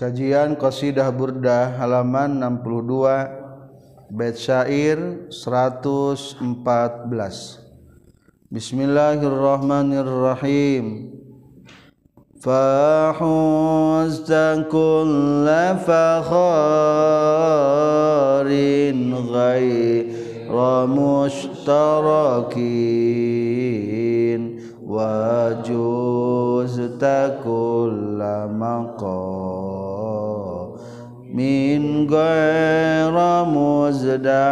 Kajian Qasidah Burdah halaman 62 bait syair 114 Bismillahirrahmanirrahim. Fahuzta kulla fakharin ghaira mushtarakin wajuzta kulla maqam min ghaira muzdahamin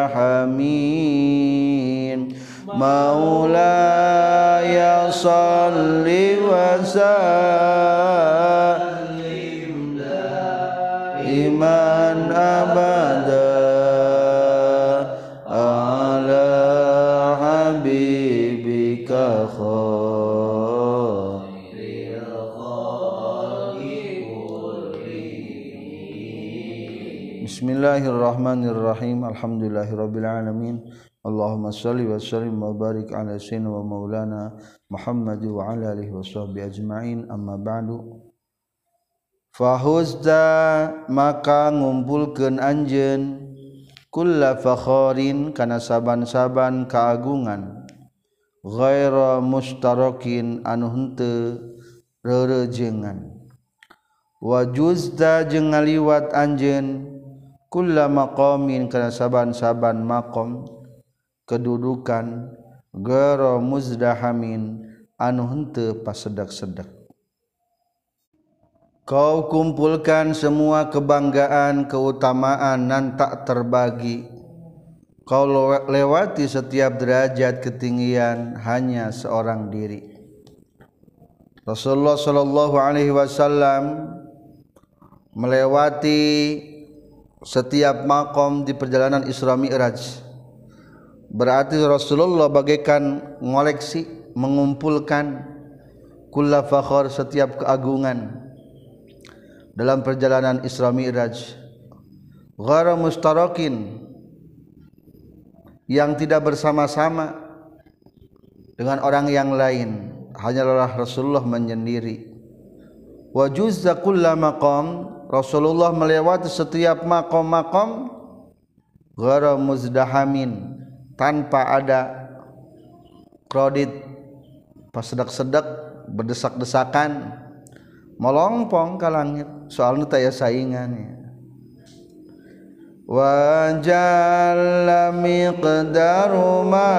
maulaya salli wa sallim iman Bismillahirrahmanirrahim. Alhamdulillahirabbil alamin. Allahumma shalli wa sallim wa barik ala sayyidina wa maulana Muhammad wa ala alihi wa sahbihi ajmain. Amma ba'du. Fahuzda maka ngumpulkeun anjeun kulla fakhorin kana saban-saban kaagungan ghaira mustarokin anu henteu rerejengan wajuzda jeung ngaliwat anjeun kulla maqamin kana saban-saban maqam kedudukan ghaira muzdahamin anu henteu pasedak-sedak Kau kumpulkan semua kebanggaan, keutamaan nan tak terbagi. Kau lewati setiap derajat ketinggian hanya seorang diri. Rasulullah Shallallahu Alaihi Wasallam melewati setiap makom di perjalanan Isra Mi'raj. Berarti Rasulullah bagaikan ngoleksi, mengumpulkan kulla fakhor setiap keagungan dalam perjalanan Isra Mi'raj. Ghara yang tidak bersama-sama dengan orang yang lain. Hanyalah Rasulullah menyendiri. Wa kulla maqam Rasulullah melewati setiap makom-makom ghara muzdahamin tanpa ada kredit pasedak-sedak berdesak-desakan melongpong ke langit. Soalnya taya saingan ya. Wa jalla miqdaru ma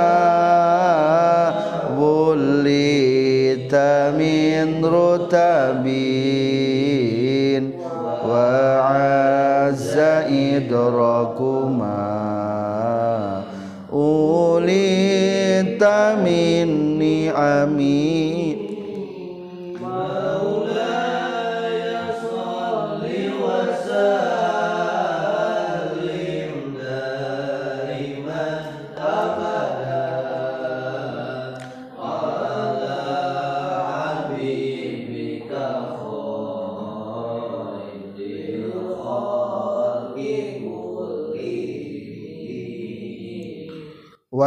wulita min rutabin wa azza idraku ma ulita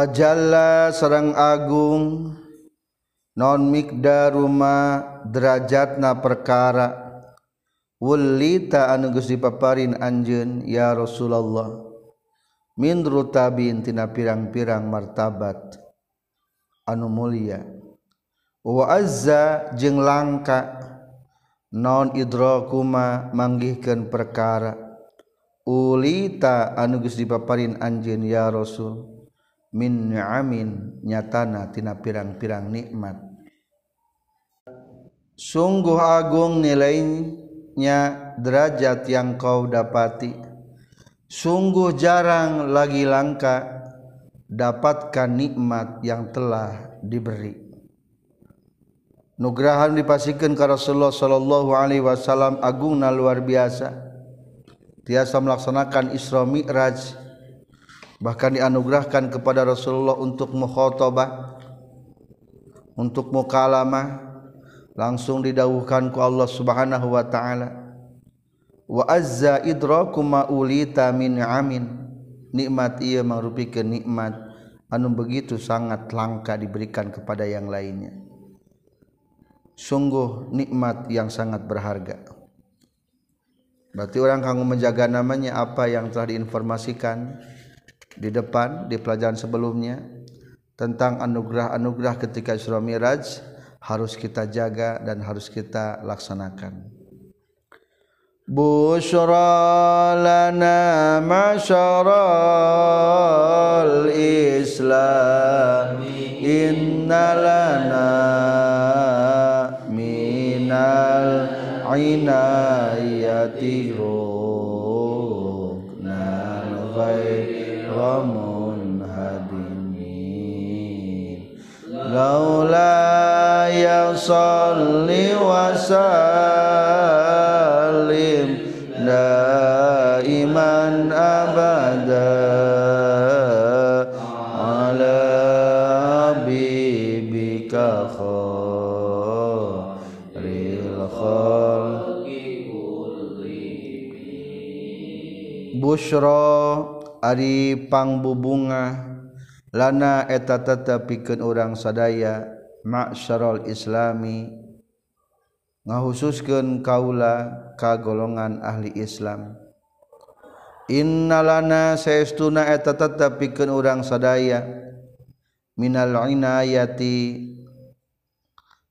wajalla serang agung non mikdar rumah derajatna perkara. Wulita anu geus dipaparin anjeun ya Rasulullah. Min rutabin tina pirang-pirang martabat. Anu mulia. Wa azza jeung langka. Non idrakuma manggihkeun perkara. Ulita anu geus dipaparin anjeun ya Rasul min ni'amin nyatana tina pirang-pirang nikmat. Sungguh agung nilainya derajat yang kau dapati. Sungguh jarang lagi langka dapatkan nikmat yang telah diberi. Nugrahan dipasihkan ke Rasulullah sallallahu alaihi wasallam agungna luar biasa. Tiasa melaksanakan Isra Mi'raj bahkan dianugerahkan kepada Rasulullah untuk mukhotobah untuk mukalamah langsung didawuhkan ku Allah Subhanahu wa taala. Wa azza idraku ma ulita min amin. Nikmat ia merupakan nikmat. Anu begitu sangat langka diberikan kepada yang lainnya. Sungguh nikmat yang sangat berharga. Berarti orang kamu menjaga namanya apa yang telah diinformasikan di depan di pelajaran sebelumnya tentang anugerah-anugerah ketika Isra Miraj harus kita jaga dan harus kita laksanakan. Bushra lana masyaral Islam inna lana minal inayati laula ya salli wa sallim daiman abada ala habibika khairil khalqi Bushra ari pangbubunga lana eta tetapikan orang sadaya maksharol islami ngahususkan kaula ka golongan ahli Islam. Innalana saestuna eta tetapikeun orang sadaya minal inayati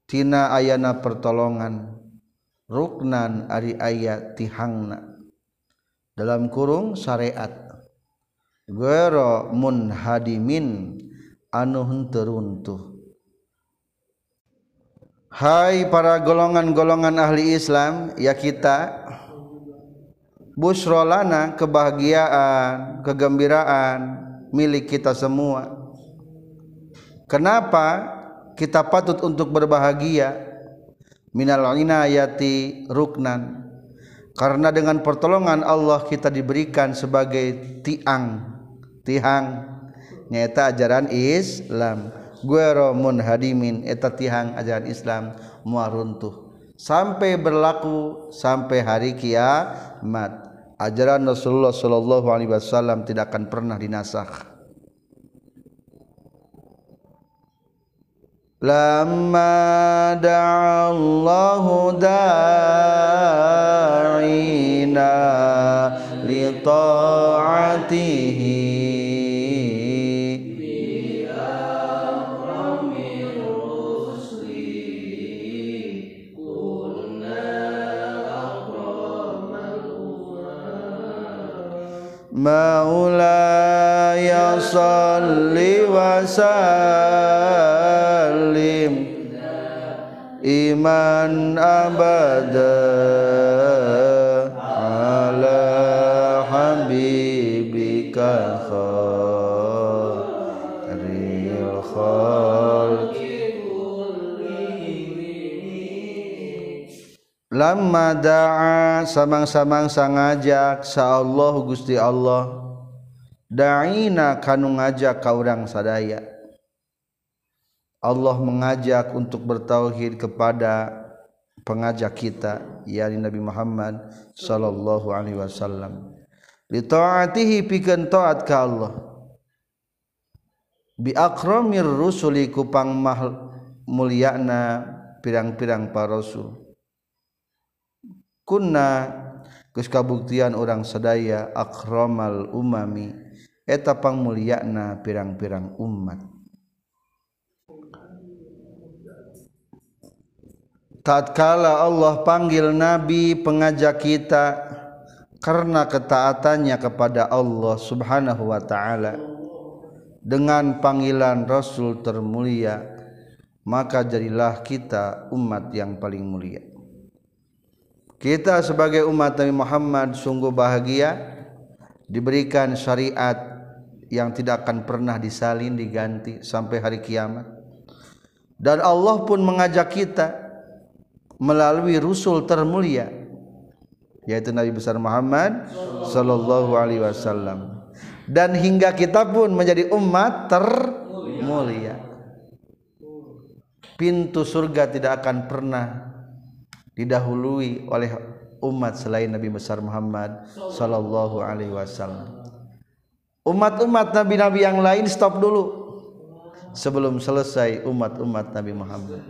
tina ayana pertolongan ruknan ari ayat tihangna. Dalam kurung syariat hadimin anu teruntuh. Hai para golongan-golongan ahli Islam ya kita busrolana kebahagiaan kegembiraan milik kita semua. Kenapa kita patut untuk berbahagia? Minal inayati ruknan karena dengan pertolongan Allah kita diberikan sebagai tiang tihang. Nyata ajaran Islam. Gueromun hadimin eta tihang ajaran Islam mual runtuh sampai berlaku sampai hari kiamat. Ajaran Rasulullah Shallallahu Alaihi Wasallam tidak akan pernah dinasakh lama da'allahu da'ina ta'atihi مولاي صل وسلم. إيمان أبدا. Lama da'a samang-samang sangajak sa Allah Gusti Allah. Da'ina kanu ngajak ka urang sadaya. Allah mengajak untuk bertauhid kepada pengajak kita yakni Nabi Muhammad sallallahu alaihi wasallam. Li taatihi pikeun taat ka Allah. Bi akramir rusuli kupang mulyana pirang-pirang para rasul kunna geus kabuktian orang sadaya akramal umami eta pangmulyana pirang-pirang umat. Tatkala Allah panggil nabi pengajak kita karena ketaatannya kepada Allah Subhanahu wa taala dengan panggilan rasul termulia maka jadilah kita umat yang paling mulia kita sebagai umat Nabi Muhammad sungguh bahagia diberikan syariat yang tidak akan pernah disalin diganti sampai hari kiamat. Dan Allah pun mengajak kita melalui rusul termulia yaitu Nabi besar Muhammad sallallahu alaihi wasallam. Dan hingga kita pun menjadi umat termulia. Pintu surga tidak akan pernah didahului oleh umat selain Nabi besar Muhammad sallallahu alaihi wasallam. Umat-umat nabi-nabi yang lain stop dulu sebelum selesai umat-umat Nabi Muhammad.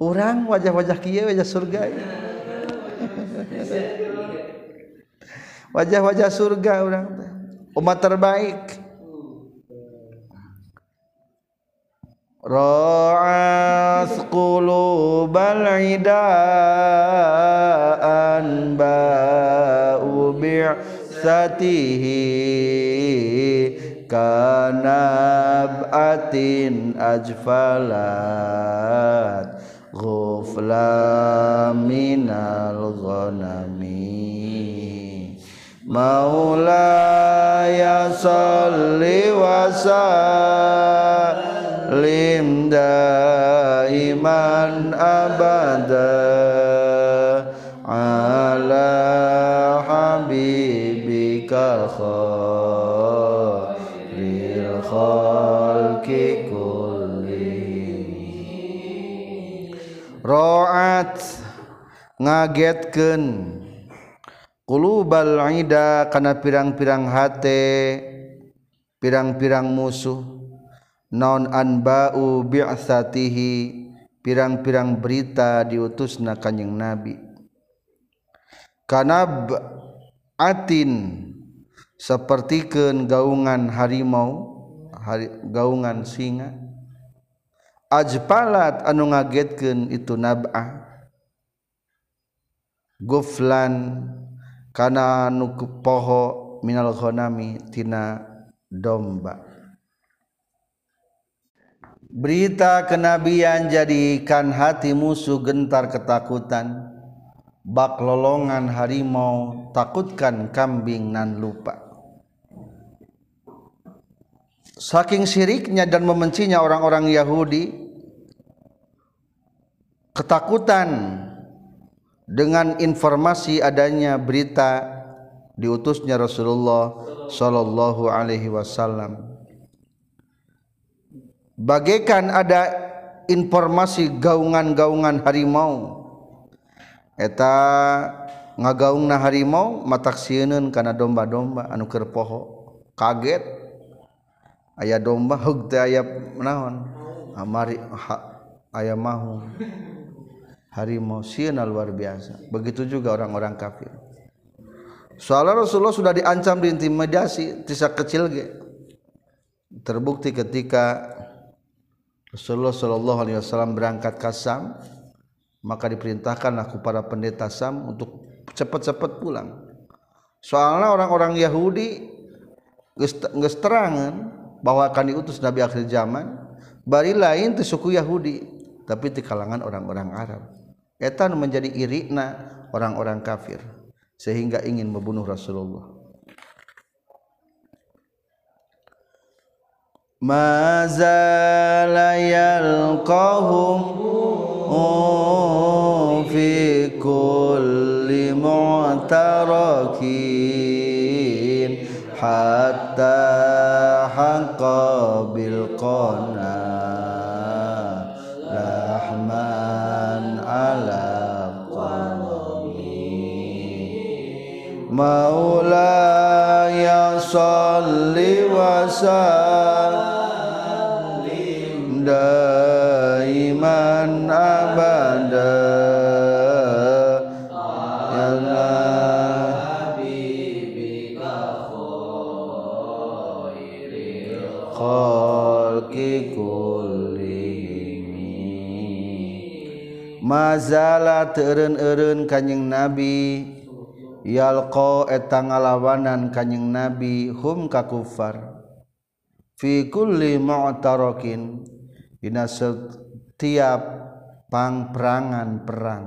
orang wajah-wajah kia wajah surga wajah-wajah surga orang umat terbaik Ra'as qulubal idaan ba'u bi'satihi kanab'atin ajfalat ghufla minal ghanami maulaya salli wa lim daiman abada ala habibika khairil khalqi kullihim ro'at ngagetkeun qulubal ida kana pirang-pirang hate pirang-pirang musuh. Non anba'u bi'atsatihi pirang-pirang berita diutus na kanyang nabi. Kanab atin sepertikan gaungan harimau hari, gaungan singa. Ajpalat anu ngagetkeun itu nab'ah. Guflan kana nuku poho minal ghanami tina domba. Berita kenabian jadikan hati musuh gentar ketakutan. Bak lolongan harimau takutkan kambing nan lupa. Saking syiriknya dan membencinya orang-orang Yahudi ketakutan dengan informasi adanya berita diutusnya Rasulullah Shallallahu Alaihi Wasallam bagaikan ada informasi gaungan-gaungan harimau. Eta ngagaung na harimau matak sieun karena domba-domba anu keur poho. Kaget. Aya domba hug teh aya naon amari aya mahu. Harimau sieun luar biasa. Begitu juga orang-orang kafir. Soalnya Rasulullah sudah diancam diintimidasi tisa kecil ge. Terbukti ketika Rasulullah Shallallahu Alaihi Wasallam berangkat ke Sam maka diperintahkan aku para pendeta Sam untuk cepat-cepat pulang. Soalnya orang-orang Yahudi nggak terangan bahwa akan diutus Nabi akhir zaman bari lain di suku Yahudi tapi di kalangan orang-orang Arab. Etan menjadi irikna orang-orang kafir sehingga ingin membunuh Rasulullah. Ma zala yalqahum fi kulli mu'tarakin hatta haqa bil qana rahman ala qawmi maula ya mazala teureun-eureun kanjing nabi. Yalqa eta ngalawanan kanjing nabi hum kakufar fi kulli mu'tarakin dina setiap pangperangan perang.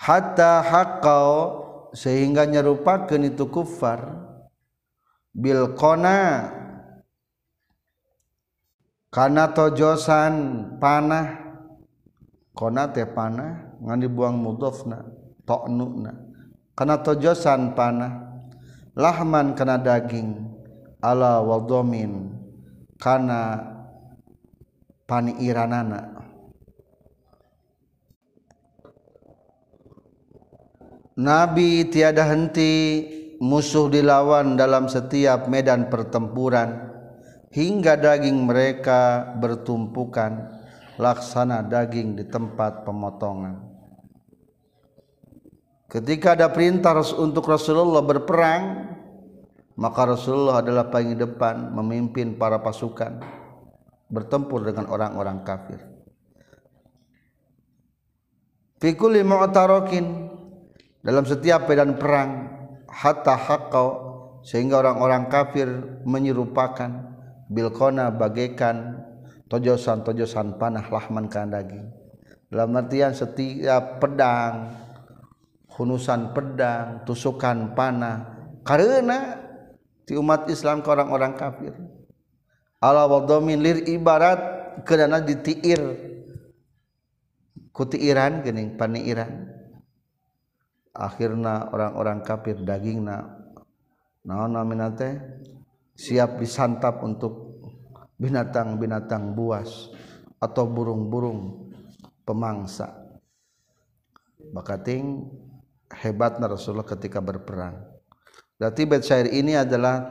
Hatta haqqau sehingga nyerupakeun itu kufar. Bil qona kana tojosan panah qona teh panah ngan dibuang mudhofna to'nuna kana tojosan panah lahman kana daging ala wadomin kana paniiranana Nabi tiada henti musuh dilawan dalam setiap medan pertempuran hingga daging mereka bertumpukan laksana daging di tempat pemotongan. Ketika ada perintah untuk Rasulullah berperang maka Rasulullah adalah paling depan memimpin para pasukan bertempur dengan orang-orang kafir. Fikuli mu'tarokin dalam setiap medan perang hatta haqqau sehingga orang-orang kafir menyerupakan bilqona bagaikan tojosan-tojosan panah lahman kan daging dalam artian setiap pedang hunusan pedang tusukan panah karena di umat Islam ke orang-orang kafir. Ala wadomin lir ibarat kedana ditiir. Kutiiran gening paniiran. Akhirnya orang-orang kafir daging na naon namina teh siap disantap untuk binatang-binatang buas atau burung-burung pemangsa. Bakating hebatnya Rasulullah ketika berperang. Berarti bait syair ini adalah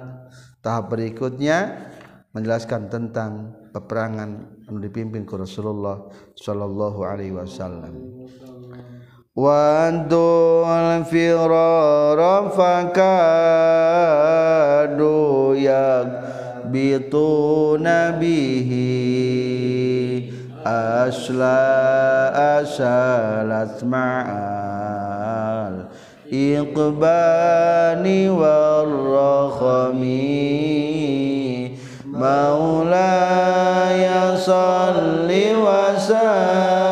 tahap berikutnya menjelaskan tentang peperangan anu dipimpin ku Rasulullah sallallahu alaihi wasallam وأدوا الفرار فكادوا يكبطون به. أشلى أشلت مع الإقبال والرخم. مولاي صل وسلم.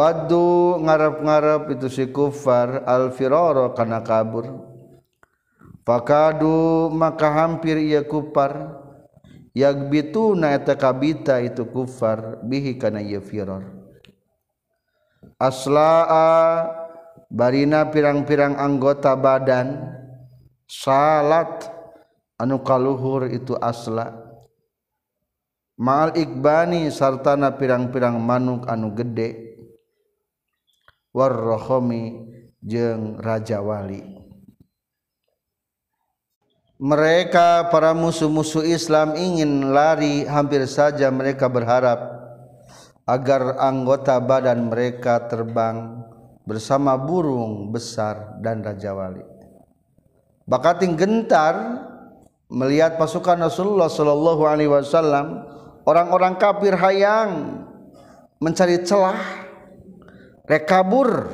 Wadu ngarap-ngarap itu si kufar al firara kana kabur. Fakadu maka hampir ia kufar. Yagbitu na eta kabita itu kufar bihi kana ia firor Aslaa barina pirang-pirang anggota badan salat anu kaluhur itu asla' maal ikbani sartana pirang-pirang manuk anu gede. Warrohomi jeung raja wali mereka para musuh-musuh Islam ingin lari hampir saja mereka berharap agar anggota badan mereka terbang bersama burung besar dan Raja Wali. Bakating gentar melihat pasukan Rasulullah Shallallahu Alaihi Wasallam orang-orang kafir hayang mencari celah rek kabur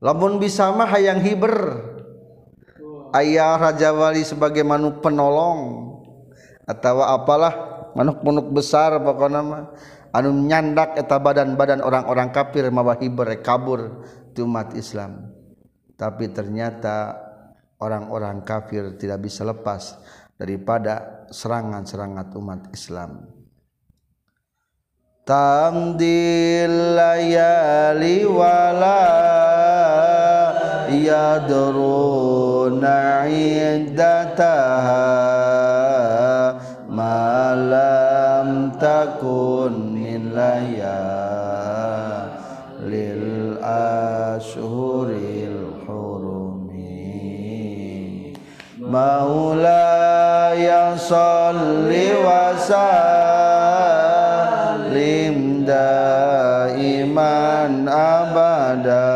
lamun bisa mah hayang hiber. Ayah Raja Wali sebagai manuk penolong. Atau apalah manuk-manuk besar pokoknya nama anu nyandak eta badan-badan orang-orang kafir mawa hiber rek kabur ti umat Islam. Tapi ternyata orang-orang kafir tidak bisa lepas daripada serangan-serangan umat Islam. Tamdil layali wala yadruna iddataha malam takun min lil ashuril hurumi maulaya salli wa sallim daiman abada.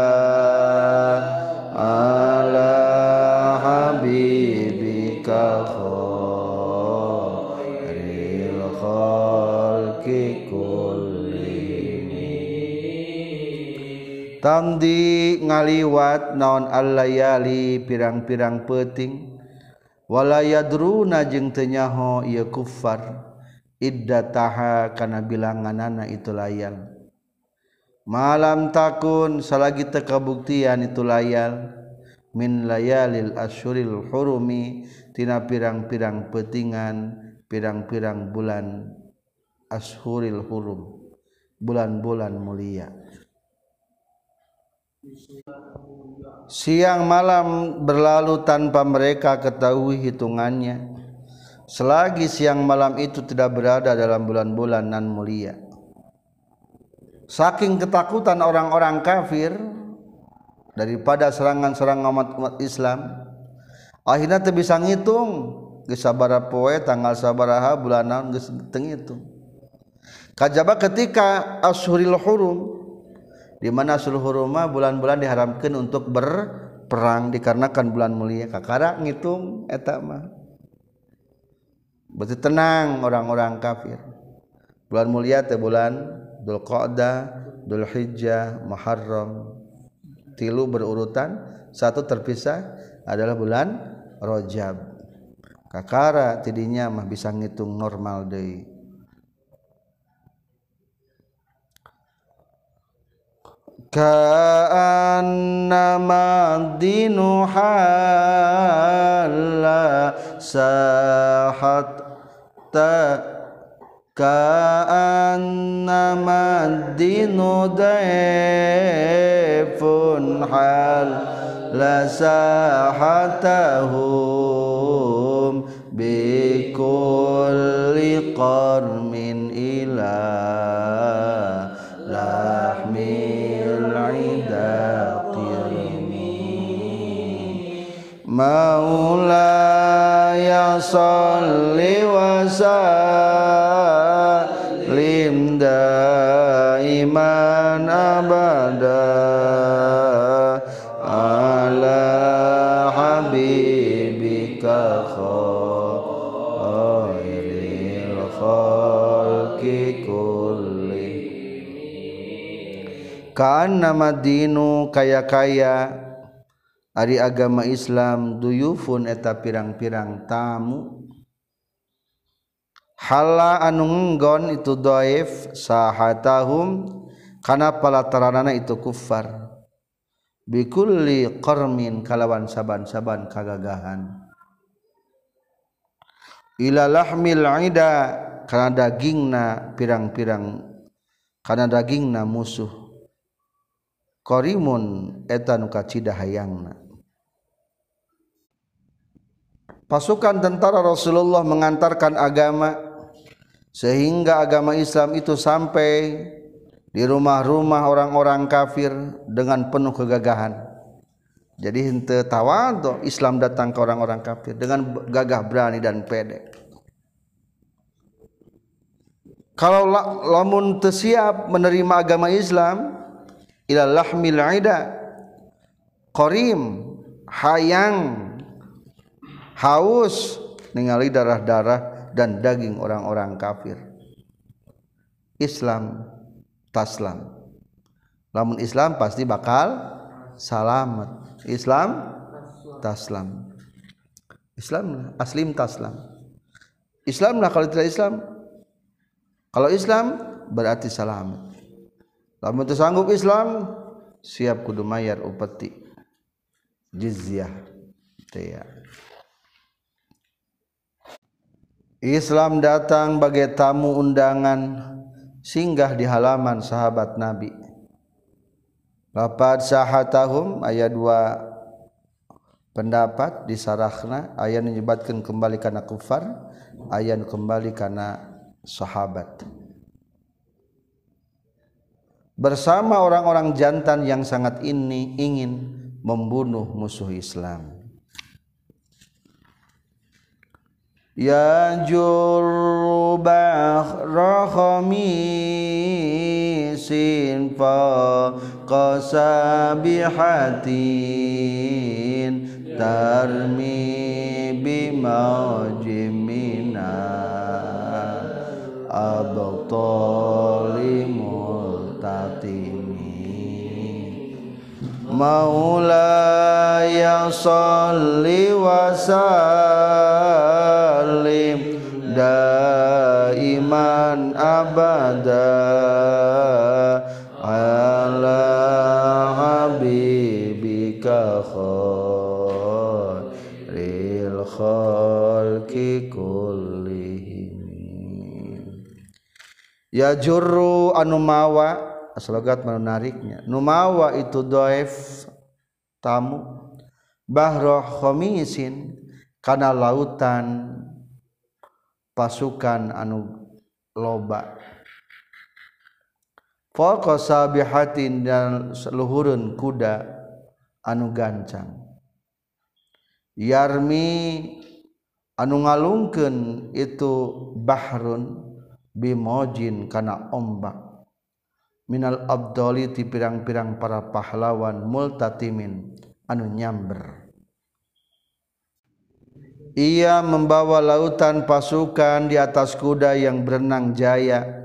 Tamdi ngaliwat naon allayali pirang-pirang peting walayadruna jeung teu nyaho ieu kuffar iddataha kana bilanganana itu layal malam takun salagi teu kabuktian itu layal. Min layalil asyuril hurumi tina pirang-pirang petingan pirang-pirang bulan ashuril hurum. Bulan-bulan mulia. Siang malam berlalu tanpa mereka ketahui hitungannya. Selagi siang malam itu tidak berada dalam bulan-bulan nan mulia saking ketakutan orang-orang kafir daripada serangan-serangan umat-umat Islam akhirnya teu bisa ngitung geus poe tanggal sabaraha bulan naon geus teu kajaba ketika ashuril hurum di mana ashurul hurum bulan-bulan diharamkan untuk berperang dikarenakan bulan mulia. Kakara ngitung eta mah. Berarti tenang orang-orang kafir. Bulan mulia teh bulan Dzulqa'dah, Dzulhijjah, Muharram. Tilu berurutan satu terpisah adalah bulan Rojab kakara tidinya mah bisa ngitung normal deh ka'annama dinu sahat كأنما الدين ضيف حال لساحتهم بكل قرم إلى لحم العدا مولاي صل وسلم kana madinu kaya-kaya. Ari agama Islam duyufun eta pirang-pirang tamu. Hala anunggon itu doif sahatahum karena palataranana itu kufar. Bikulli qarmin kalawan saban-saban kagagahan. Ila lahmil ida dagingna pirang-pirang karena dagingna musuh qarimun eta nu kacida hayangna pasukan tentara Rasulullah mengantarkan agama sehingga agama Islam itu sampai di rumah-rumah orang-orang kafir dengan penuh kegagahan. Jadi hente tawadu Islam datang ke orang-orang kafir dengan gagah berani dan pede. Kalau lamun tersiap menerima agama Islam ila lahmil aida qarim hayang haus ningali darah-darah dan daging orang-orang kafir. Islam taslam. Lamun Islam pasti bakal salamat Islam taslam. Islam aslim taslam. Islam lah kalau tidak Islam. Kalau Islam berarti selamat lamun itu sanggup Islam siap kudu mayar upeti. Jizyah. Ya Islam datang bagai tamu undangan singgah di halaman sahabat Nabi. Lapat sahatahum ayat dua. Pendapat di sarahna ayat menyebabkan kembali karena kufar ayat kembali karena sahabat bersama orang-orang jantan yang sangat ini ingin membunuh musuh Islam. Ya bahra khamisin fa qasabihatin tarmi bimaujimina abtali maulaya salli wa daiman abada ala habibika khairil khalqi kullihim. Ya jurru aslogat menariknya. Numawa itu doef tamu. Bahroh khomisin karena lautan pasukan anu loba. Fokosabihatin dan seluhurun kuda anu gancang. Yarmi anu ngalungken itu Bahrun bimojin karena ombak Minal Abdulli di pirang-pirang para pahlawan multatimin anu nyamber. Ia membawa lautan pasukan di atas kuda yang berenang jaya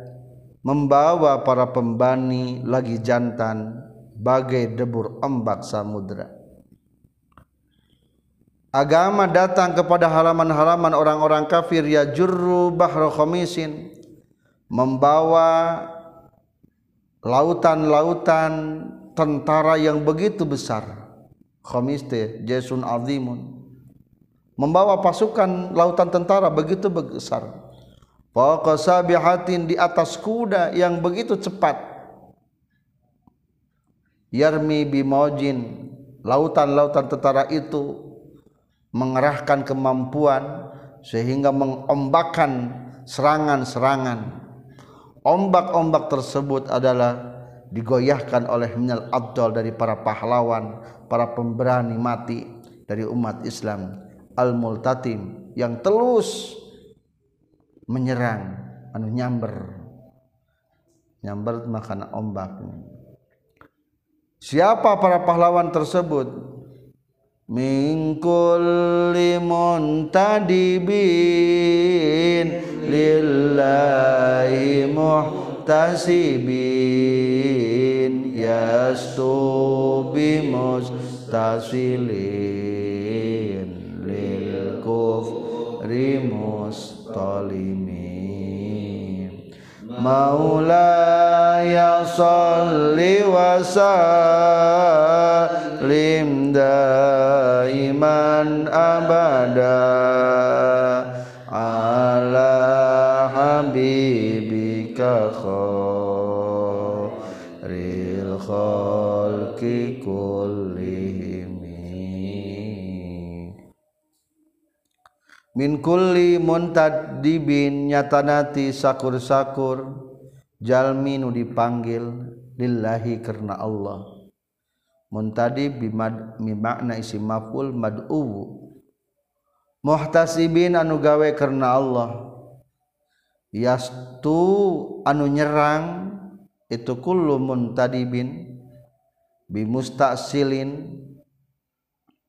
membawa para pembani lagi jantan bagai debur ombak samudra. Agama datang kepada halaman-halaman orang-orang kafir ya jurru bahro khomisin membawa lautan-lautan tentara yang begitu besar. Khomis teh jasun azimun. Membawa pasukan lautan tentara begitu besar. Fauqa sabihatin di atas kuda yang begitu cepat. Yarmi bimojin lautan-lautan tentara itu mengerahkan kemampuan sehingga mengombakkan serangan-serangan ombak-ombak tersebut adalah digoyahkan oleh minal abdal dari para pahlawan para pemberani mati dari umat Islam al-multatim yang telus menyerang anu nyamber. Nyamber makan ombak. Siapa para pahlawan tersebut Mingkul muntadibin lillahi muhtasibin yastu bimustasilin lil kufri mustalimin. Maulaya salli wa sallim daiman abada. Ala habibika khairil khalqi kullihim min kulli muntadibin nyatanati sakur-sakur jalmi nu dipanggil lillahi karena Allah muntadi bimad makna isim maf'ul mad'u muhtasibin anu gawe karena Allah. Yastu anu nyerang itu kullu muntadibin bimustasilin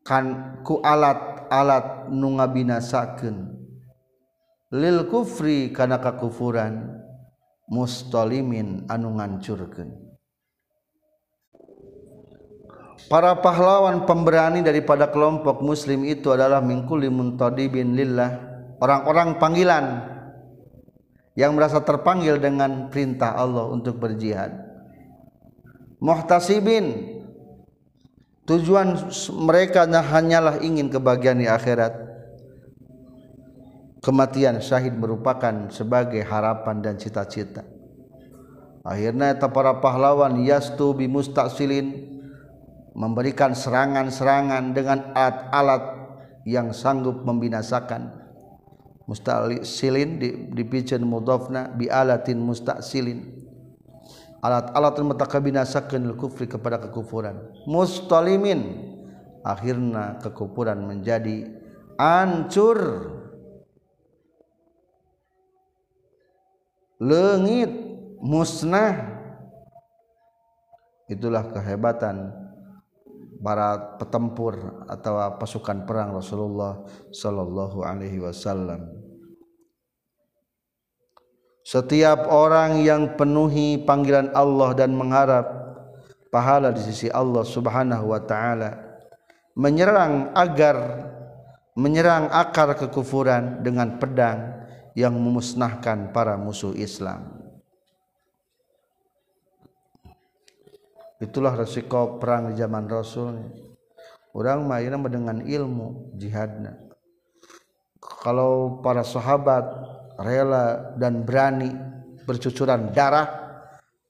kan ku alat-alat nu ngabinasakeun. Lil kufri kana kakufuran mustalimin anu ngancurkeun Para pahlawan pemberani daripada kelompok muslim itu adalah mingkuli muntadibin lillah orang-orang panggilan yang merasa terpanggil dengan perintah Allah untuk berjihad. Muhtasibin tujuan mereka hanyalah ingin kebahagiaan di akhirat. Kematian syahid merupakan sebagai harapan dan cita-cita. Akhirnya para pahlawan yastu bimustaqsilin memberikan serangan-serangan dengan alat-alat yang sanggup membinasakan. Mustaqsilin dipicen mudhafna bi alatin mustaqsilin alat-alat yang mutakabinasakeun kufri kepada kekufuran. Mustalimin. Akhirnya kekufuran menjadi hancur. Lengit musnah. Itulah kehebatan para petempur atau pasukan perang Rasulullah Shallallahu Alaihi Wasallam. Setiap orang yang penuhi panggilan Allah dan mengharap pahala di sisi Allah Subhanahu wa taala menyerang agar menyerang akar kekufuran dengan pedang yang memusnahkan para musuh Islam. Itulah resiko perang di zaman Rasul orang main dengan ilmu jihadna kalau para sahabat rela dan berani bercucuran darah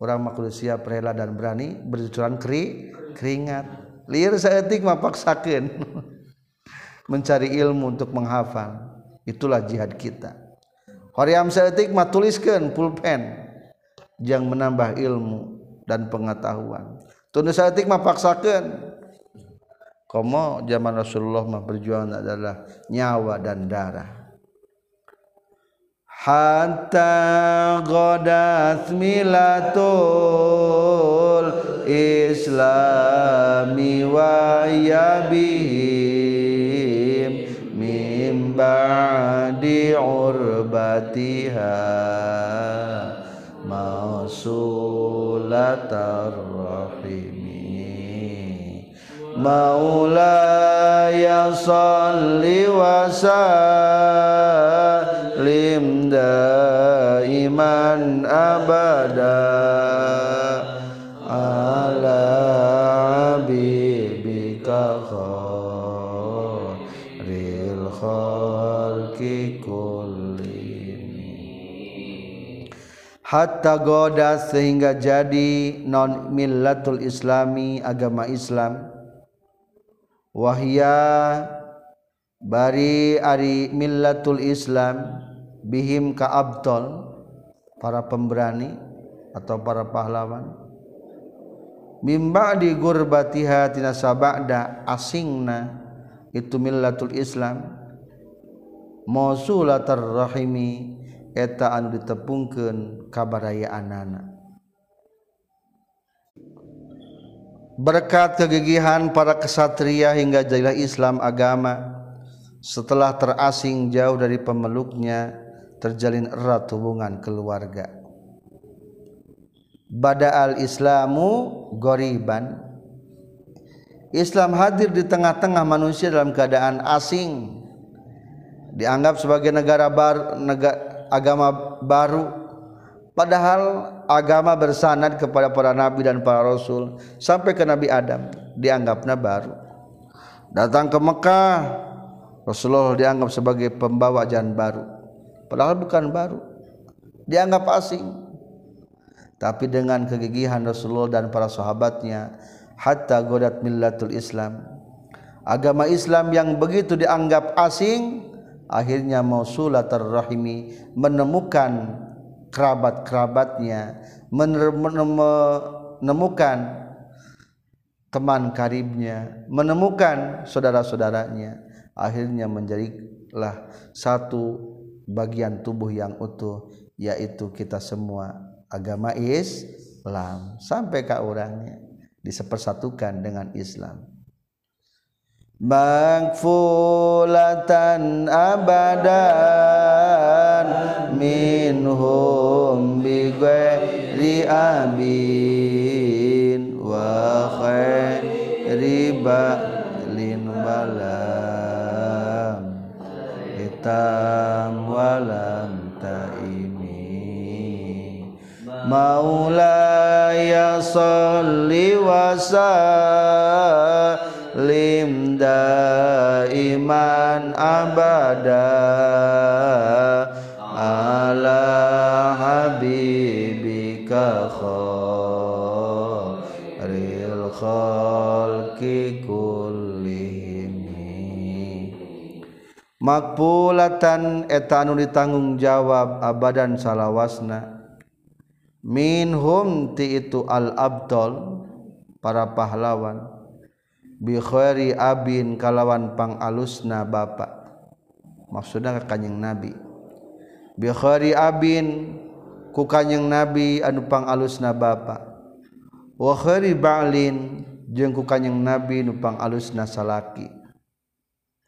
orang manusia prela dan berani berjucuran keri keringat. Liar seetik mapaksakeun mencari ilmu untuk menghafal. Itulah jihad kita. Hoream seetik mah tuliskeun pulpen yang menambah ilmu dan pengetahuan. Tunu seetik mah paksakeun komo zaman Rasulullah mah berjuang adalah nyawa dan darah. Hatta ghadat milatul islami wa yabihim min ba'di urbatiha mausulatar rahimi maulaya salli wa sallim daiman abada ala hatta goda sehingga jadi non millatul islami agama Islam. Wahya bari ari millatul Islam bihim ka abtol para pemberani atau para pahlawan. Mimba di gurbatiha tina sabada asingna itu millatul Islam. Mausulatar rahimi eta anu ditepungkeun kabarayaan berkat kegigihan para kesatria hingga jadilah Islam agama setelah terasing jauh dari pemeluknya terjalin erat hubungan keluarga. Bada al-islamu goriban. Islam hadir di tengah-tengah manusia dalam keadaan asing. Dianggap sebagai negara baru negara, agama baru padahal agama bersanad kepada para nabi dan para rasul sampai ke Nabi Adam dianggapnya baru. Datang ke Mekah Rasulullah dianggap sebagai pembawa jalan baru padahal bukan baru dianggap asing. Tapi dengan kegigihan Rasulullah dan para sahabatnya hatta godat millatul Islam agama Islam yang begitu dianggap asing akhirnya mausulatur rahimi menemukan kerabat-kerabatnya menemukan teman karibnya menemukan saudara-saudaranya. Akhirnya menjadilah satu bagian tubuh yang utuh yaitu kita semua agama Islam. Sampai ke orangnya disepersatukan dengan Islam magfulatan abadan minhum bi ghairi abin makpulatan etanu ditanggung jawab abadan salahwasna minhum ti itu al-abdol para pahlawan. Bikhairi abin kalawan pangalusna bapa. Maksudna ka kanjing nabi. Bikhairi abin ku kanjing nabi anu pangalusna bapa. Wa khairi ba'lin jeung ku kanjing nabi nu pangalusna salaki.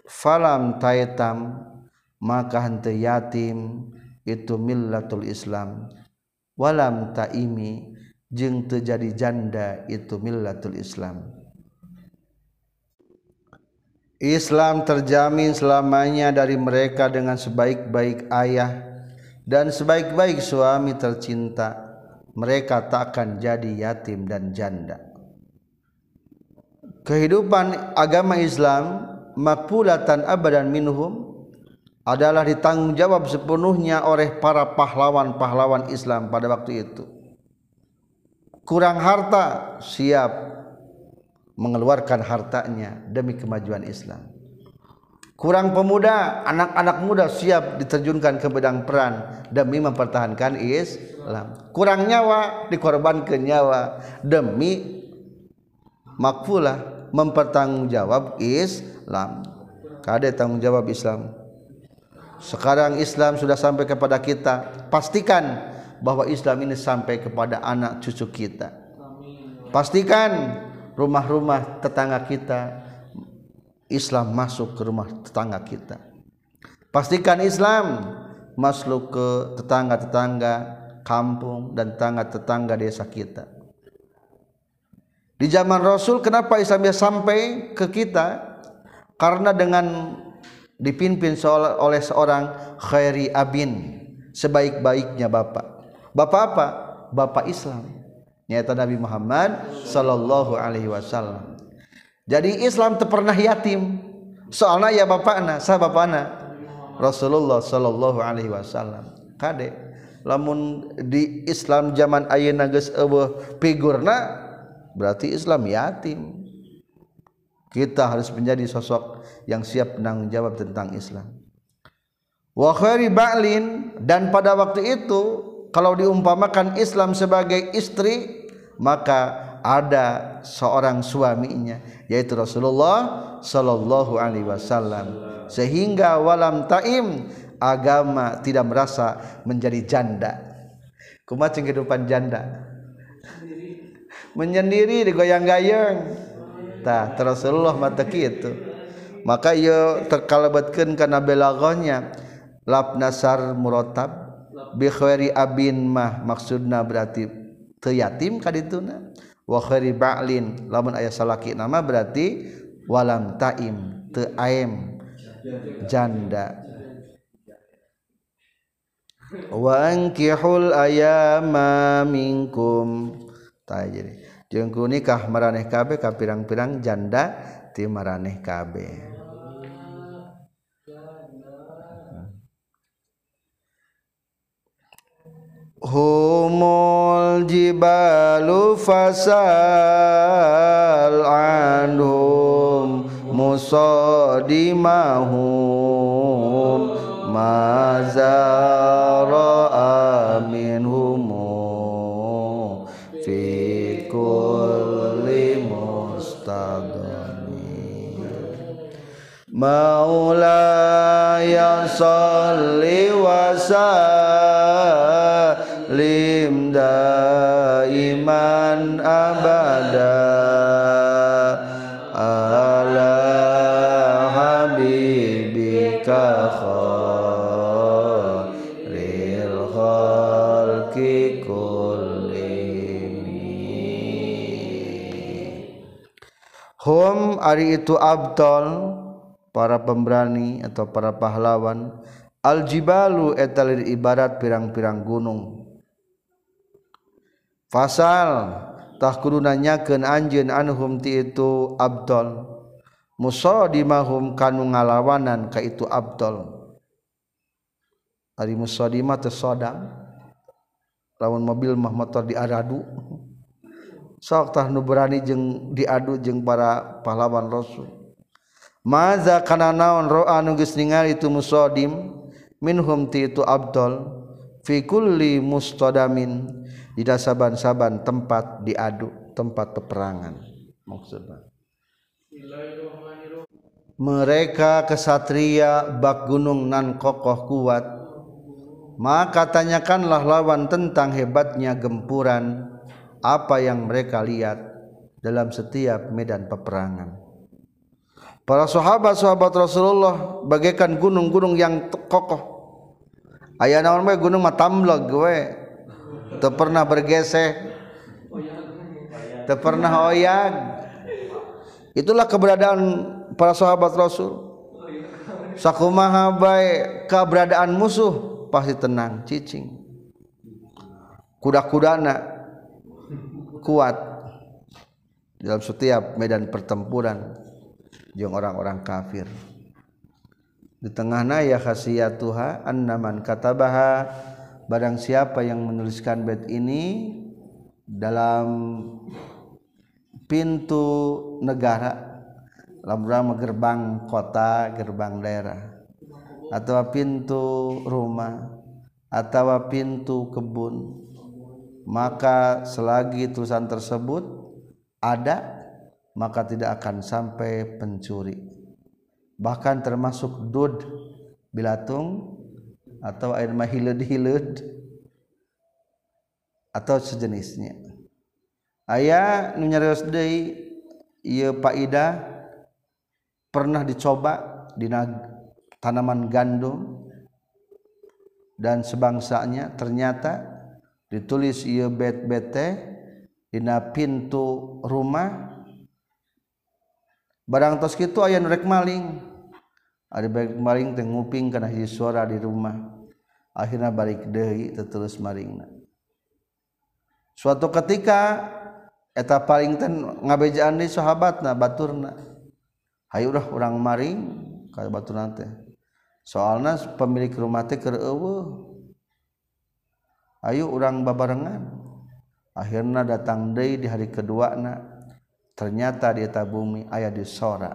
Falam taitam maka hente yatim itu millatul Islam. Walam taimi jeung terjadi janda itu millatul Islam. Islam terjamin selamanya dari mereka dengan sebaik-baik ayah dan sebaik-baik suami tercinta. Mereka tak akan jadi yatim dan janda. Kehidupan agama Islam makpulatan abadan minhum adalah ditanggung jawab sepenuhnya oleh para pahlawan-pahlawan Islam pada waktu itu. kurang harta siap mengeluarkan hartanya demi kemajuan Islam kurang pemuda anak-anak muda siap diterjunkan ke bedang peran demi mempertahankan Islam kurang nyawa dikorbankan nyawa demi makfulah mempertanggungjawab Islam. Kade tanggung jawab Islam. Sekarang Islam sudah sampai kepada kita. Pastikan bahwa Islam ini sampai kepada anak cucu kita. Pastikan rumah-rumah tetangga kita Islam masuk ke rumah tetangga kita. Pastikan Islam masuk ke tetangga-tetangga kampung dan tetangga-tetangga desa kita di zaman Rasul kenapa Islam bisa sampai ke kita? Karena dengan dipimpin oleh seorang khairi abin sebaik-baiknya bapak. Bapak apa? Bapak Islam. Nyata Nabi Muhammad sallallahu alaihi wasallam. Jadi Islam teu pernah yatim. Soalnya ya bapakna sah bapakna Rasulullah sallallahu alaihi wasallam. Kade lamun di Islam zaman ayeuna geus eueuh figurna berarti Islam yatim. Kita harus menjadi sosok yang siap menanggung jawab tentang Islam. Wa khairi ba'lin dan pada waktu itu kalau diumpamakan Islam sebagai istri maka ada seorang suaminya yaitu Rasulullah sallallahu alaihi wasallam. Sehingga walam taim agama tidak merasa menjadi janda. Kumaha kehidupan janda menyendiri digoyang-gayang tah Rasulullah mata kitu maka ieu terkalebatkeun kana belaghahnya. Lab nasar muratab bi khairi abin mah maksudna berarti teu yatim kadituna wa khairi ba'lin lamun aya salaki nama berarti walam taim teu aem janda. Wa ankihul ayama minkum. Tah jadi ku nikah meraneh KB ka pirang-pirang janda ti maraneh KB humul jibalu fasal anhum musadimahum mazara Maulaya salli ari itu abdol para pemberani atau para pahlawan. Aljibalu etalir ibarat pirang-pirang gunung. Fasal tahkurunanyakeun anjeun anhum ti itu abdol. Musadimahum kanu ngalawanan ka itu abdol. Ari musadimah teh sodang lawan mobil mah motor diaradu. Tah nu berani jeung diadu jeung para pahlawan rasul. Maza kana naon ro'a geus ningali itu musadim minhum ti itu abdol fi kulli mustadamin di saban-saban tempat diadu tempat peperangan. Maksudnya mereka kesatria bak gunung nan kokoh kuat maka tanyakanlah lawan tentang hebatnya gempuran apa yang mereka lihat dalam setiap medan peperangan. Para sahabat-sahabat Rasulullah bagaikan gunung-gunung yang kokoh. Aya naon we gunung mah tamblog we. Teu pernah bergesek teu pernah oyag itulah keberadaan para sahabat Rasul. Sakumaha bae keberadaan musuh pasti tenang cicing. Kuda-kudana kuat dalam setiap medan pertempuran orang-orang kafir. Di tengah na ya khasiat Tuhan anman kata Ba barang siapa yang menuliskan bed ini dalam pintu negara labrama gerbang kota gerbang daerah atau pintu rumah atau pintu kebun maka selagi tulisan tersebut ada maka tidak akan sampai pencuri. Bahkan termasuk dud bilatung atau air mahilud-hilud atau sejenisnya. Ayah nu nyarios deui ieu faida pernah dicoba di tanaman gandum dan sebangsanya ternyata ditulis ieu bet-bete dina pintu rumah. Barang tos kitu aya nu rek maling. Ari rek maling teh nguping kana hiji suara di rumah. Akhirnya balik deui terus maringna. Suatu ketika eta paling ten ngabejaan di sahabatna baturna. Hayu urang urang maring ka baturna teh. Soalna pemilik rumah teh keur eueuh. Ayo urang babarengan. Akhirnya datang deui di hari kedua na. Ternyata di eta bumi aya di sora.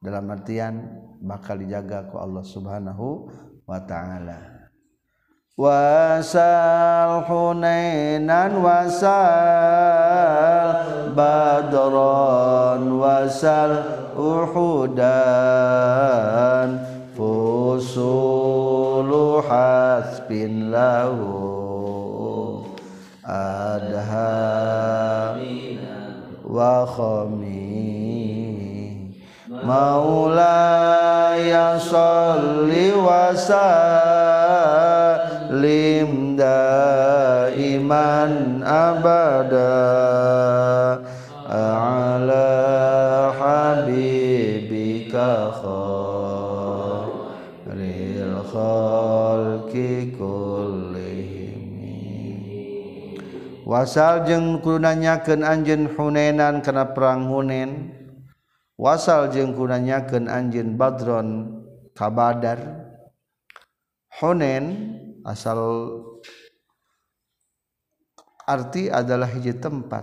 Dalam artian bakal dijaga ku Allah Subhanahu wa taala. Wasal hunainan wasal badron wasal uhudan fusulu hasbin lahu adha wa khami maulaya salli wasal lim daiman abada wasal jeung nanyakeun anjeun hunenan kana perang hunen wasal jeung nanyakeun anjeun badron kabadar hunen asal arti adalah hiji tempat.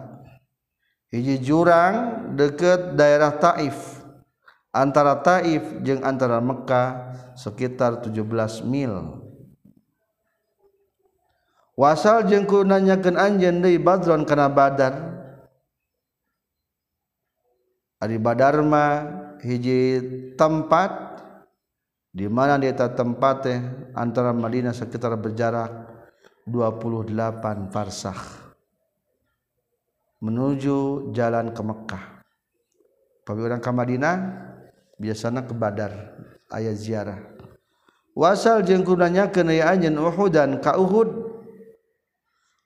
Hiji jurang deket daerah Taif. Antara Taif jeung antara Mekah sekitar 17 mil wasal jeung ku nanyakeun anjeun deui badron kana badar ari badar mah hiji tempat di mana dia tempat teh antara Madinah sekitar berjarak 28 farsah menuju jalan ke Mekah. Tapi orang ke Madinah biasanya ke Badar ayat ziarah. Wasal jeung kunanya kena anjeun Uhud dan ka Uhud.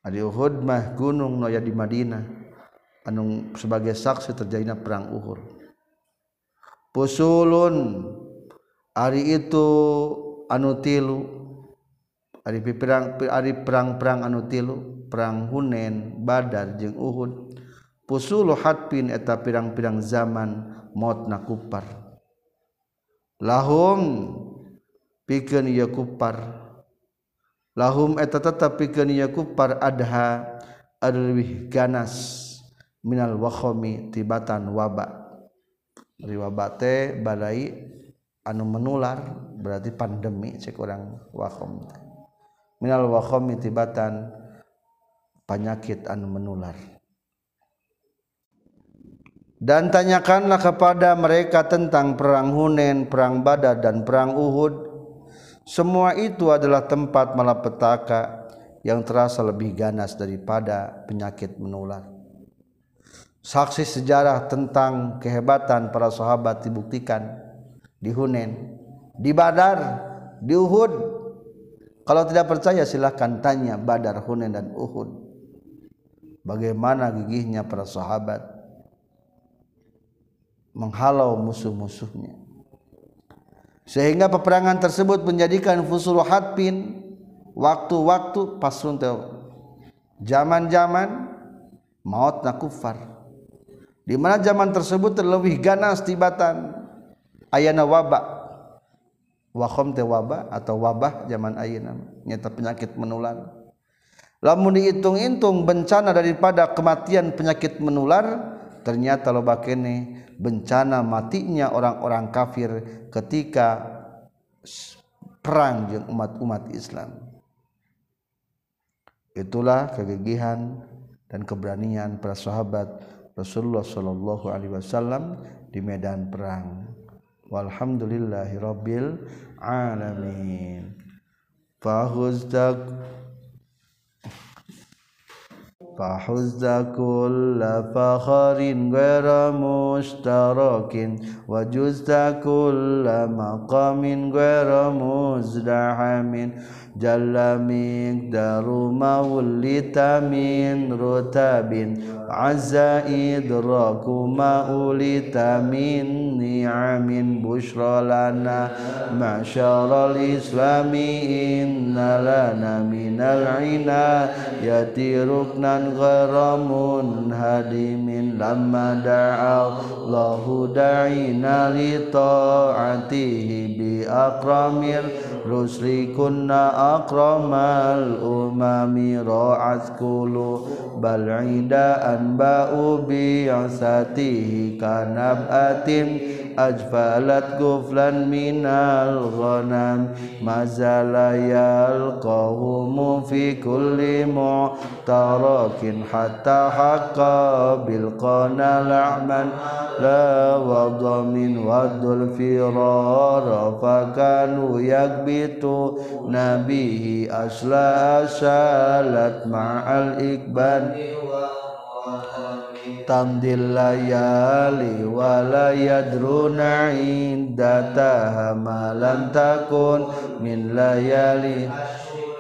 Ari Uhud mah gunung no di Madinah anu sebagai saksi terjadinya perang Uhud. Pusulun ari itu anu tilu ari perang ari perang-perang anu tilu perang Hunain, Badar jeung Uhud. Pusulu hatpin eta pirang-pirang zaman mautna kupar. Lahum pikeun ieu kupar lahum eta tetep pikeun ieu kupar adha leuwih ganas minal wakhami tibatan waba. Ari waba teh badai anu menular berarti pandemi cek orang wakom minal wakom tibatan penyakit anu menular. Dan tanyakanlah kepada mereka tentang perang Hunen, perang Badar dan perang Uhud. Semua itu adalah tempat malapetaka yang terasa lebih ganas daripada penyakit menular. Saksi sejarah tentang kehebatan para sahabat dibuktikan di Hunen, di Badar, di Uhud. Kalau tidak percaya silahkan tanya Badar, Hunen dan Uhud. Bagaimana gigihnya para sahabat menghalau musuh-musuhnya. Sehingga peperangan tersebut menjadikan fusul hatpin waktu-waktu pasrun zaman-zaman maut nakufar. Di mana zaman tersebut terlebih ganas tibatan. Ayana wabak wakhom teh wabah atau wabah zaman ayana. Nyata penyakit menular. Lamun dihitung-intung bencana daripada kematian penyakit menular ternyata loba kene bencana matinya orang-orang kafir ketika perang jeung umat-umat Islam. Itulah kegigihan dan keberanian para sahabat Rasulullah Shallallahu Alaihi Wasallam di medan perang. Walhamdulillahirabbil alamin. Fahuzdak فحز كل فخر غير مشترك وجزت كل مقام غير مزدحم. جل مقدار ما ولت من رتب عز إدراك ما أولت من نعم بشرى لنا معشر الإسلام إن لنا من العناية ركنا غير منهدم لما دعا الله دعينا لطاعته بأكرم الرسل كنا أكرم الأمم راعت قلوب العيد أنباء بعثته كنبأة أجفلت قفلا من الغنم ما زال يلقاهم في كل معترك حتى حق بالقنا لعما لا وضم ود الفرار فكانوا يكبتون به أسلا سالت مع الإكبان تمضي الليالي ولا يدرون عندتها ما لم تكن من ليالي.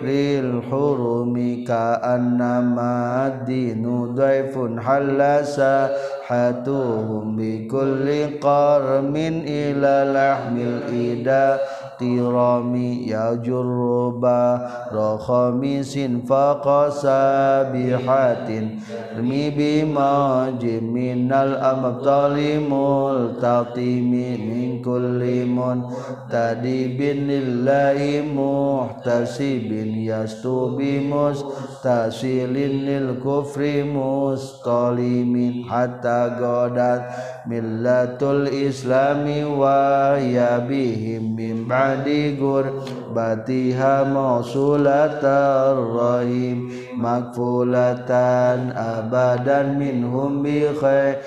للحرم كأنما الدين ضيف حل ساحتهم بكل قرم إلى لحم الإداء qirami ya jurba rokhamisin faqasabihatin mi bimaji minal amabtali multatimi min kulli mun tadibin lillahi muhtasibin yastubi mus mustasilin lil kufri mustalimin hatta godat millatul islami wa yabihim min ba'd di batiha mausulatar rahim makfulatan abadan minhum bi khairi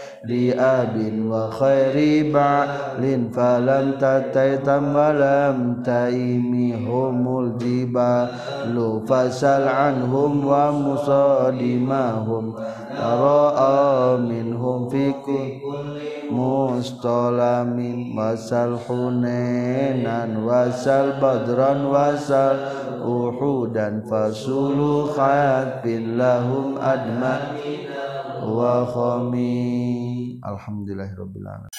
abin wa khairi ba'lin falam tataitam walam taimi humul jibalu fasal anhum wa musadimahum tara'a minhum fi kulli mustalamin wasal hunenan wasal badran wasal uhudan fasulu khatbin lahum adma wa khami alhamdulillahirabbil alamin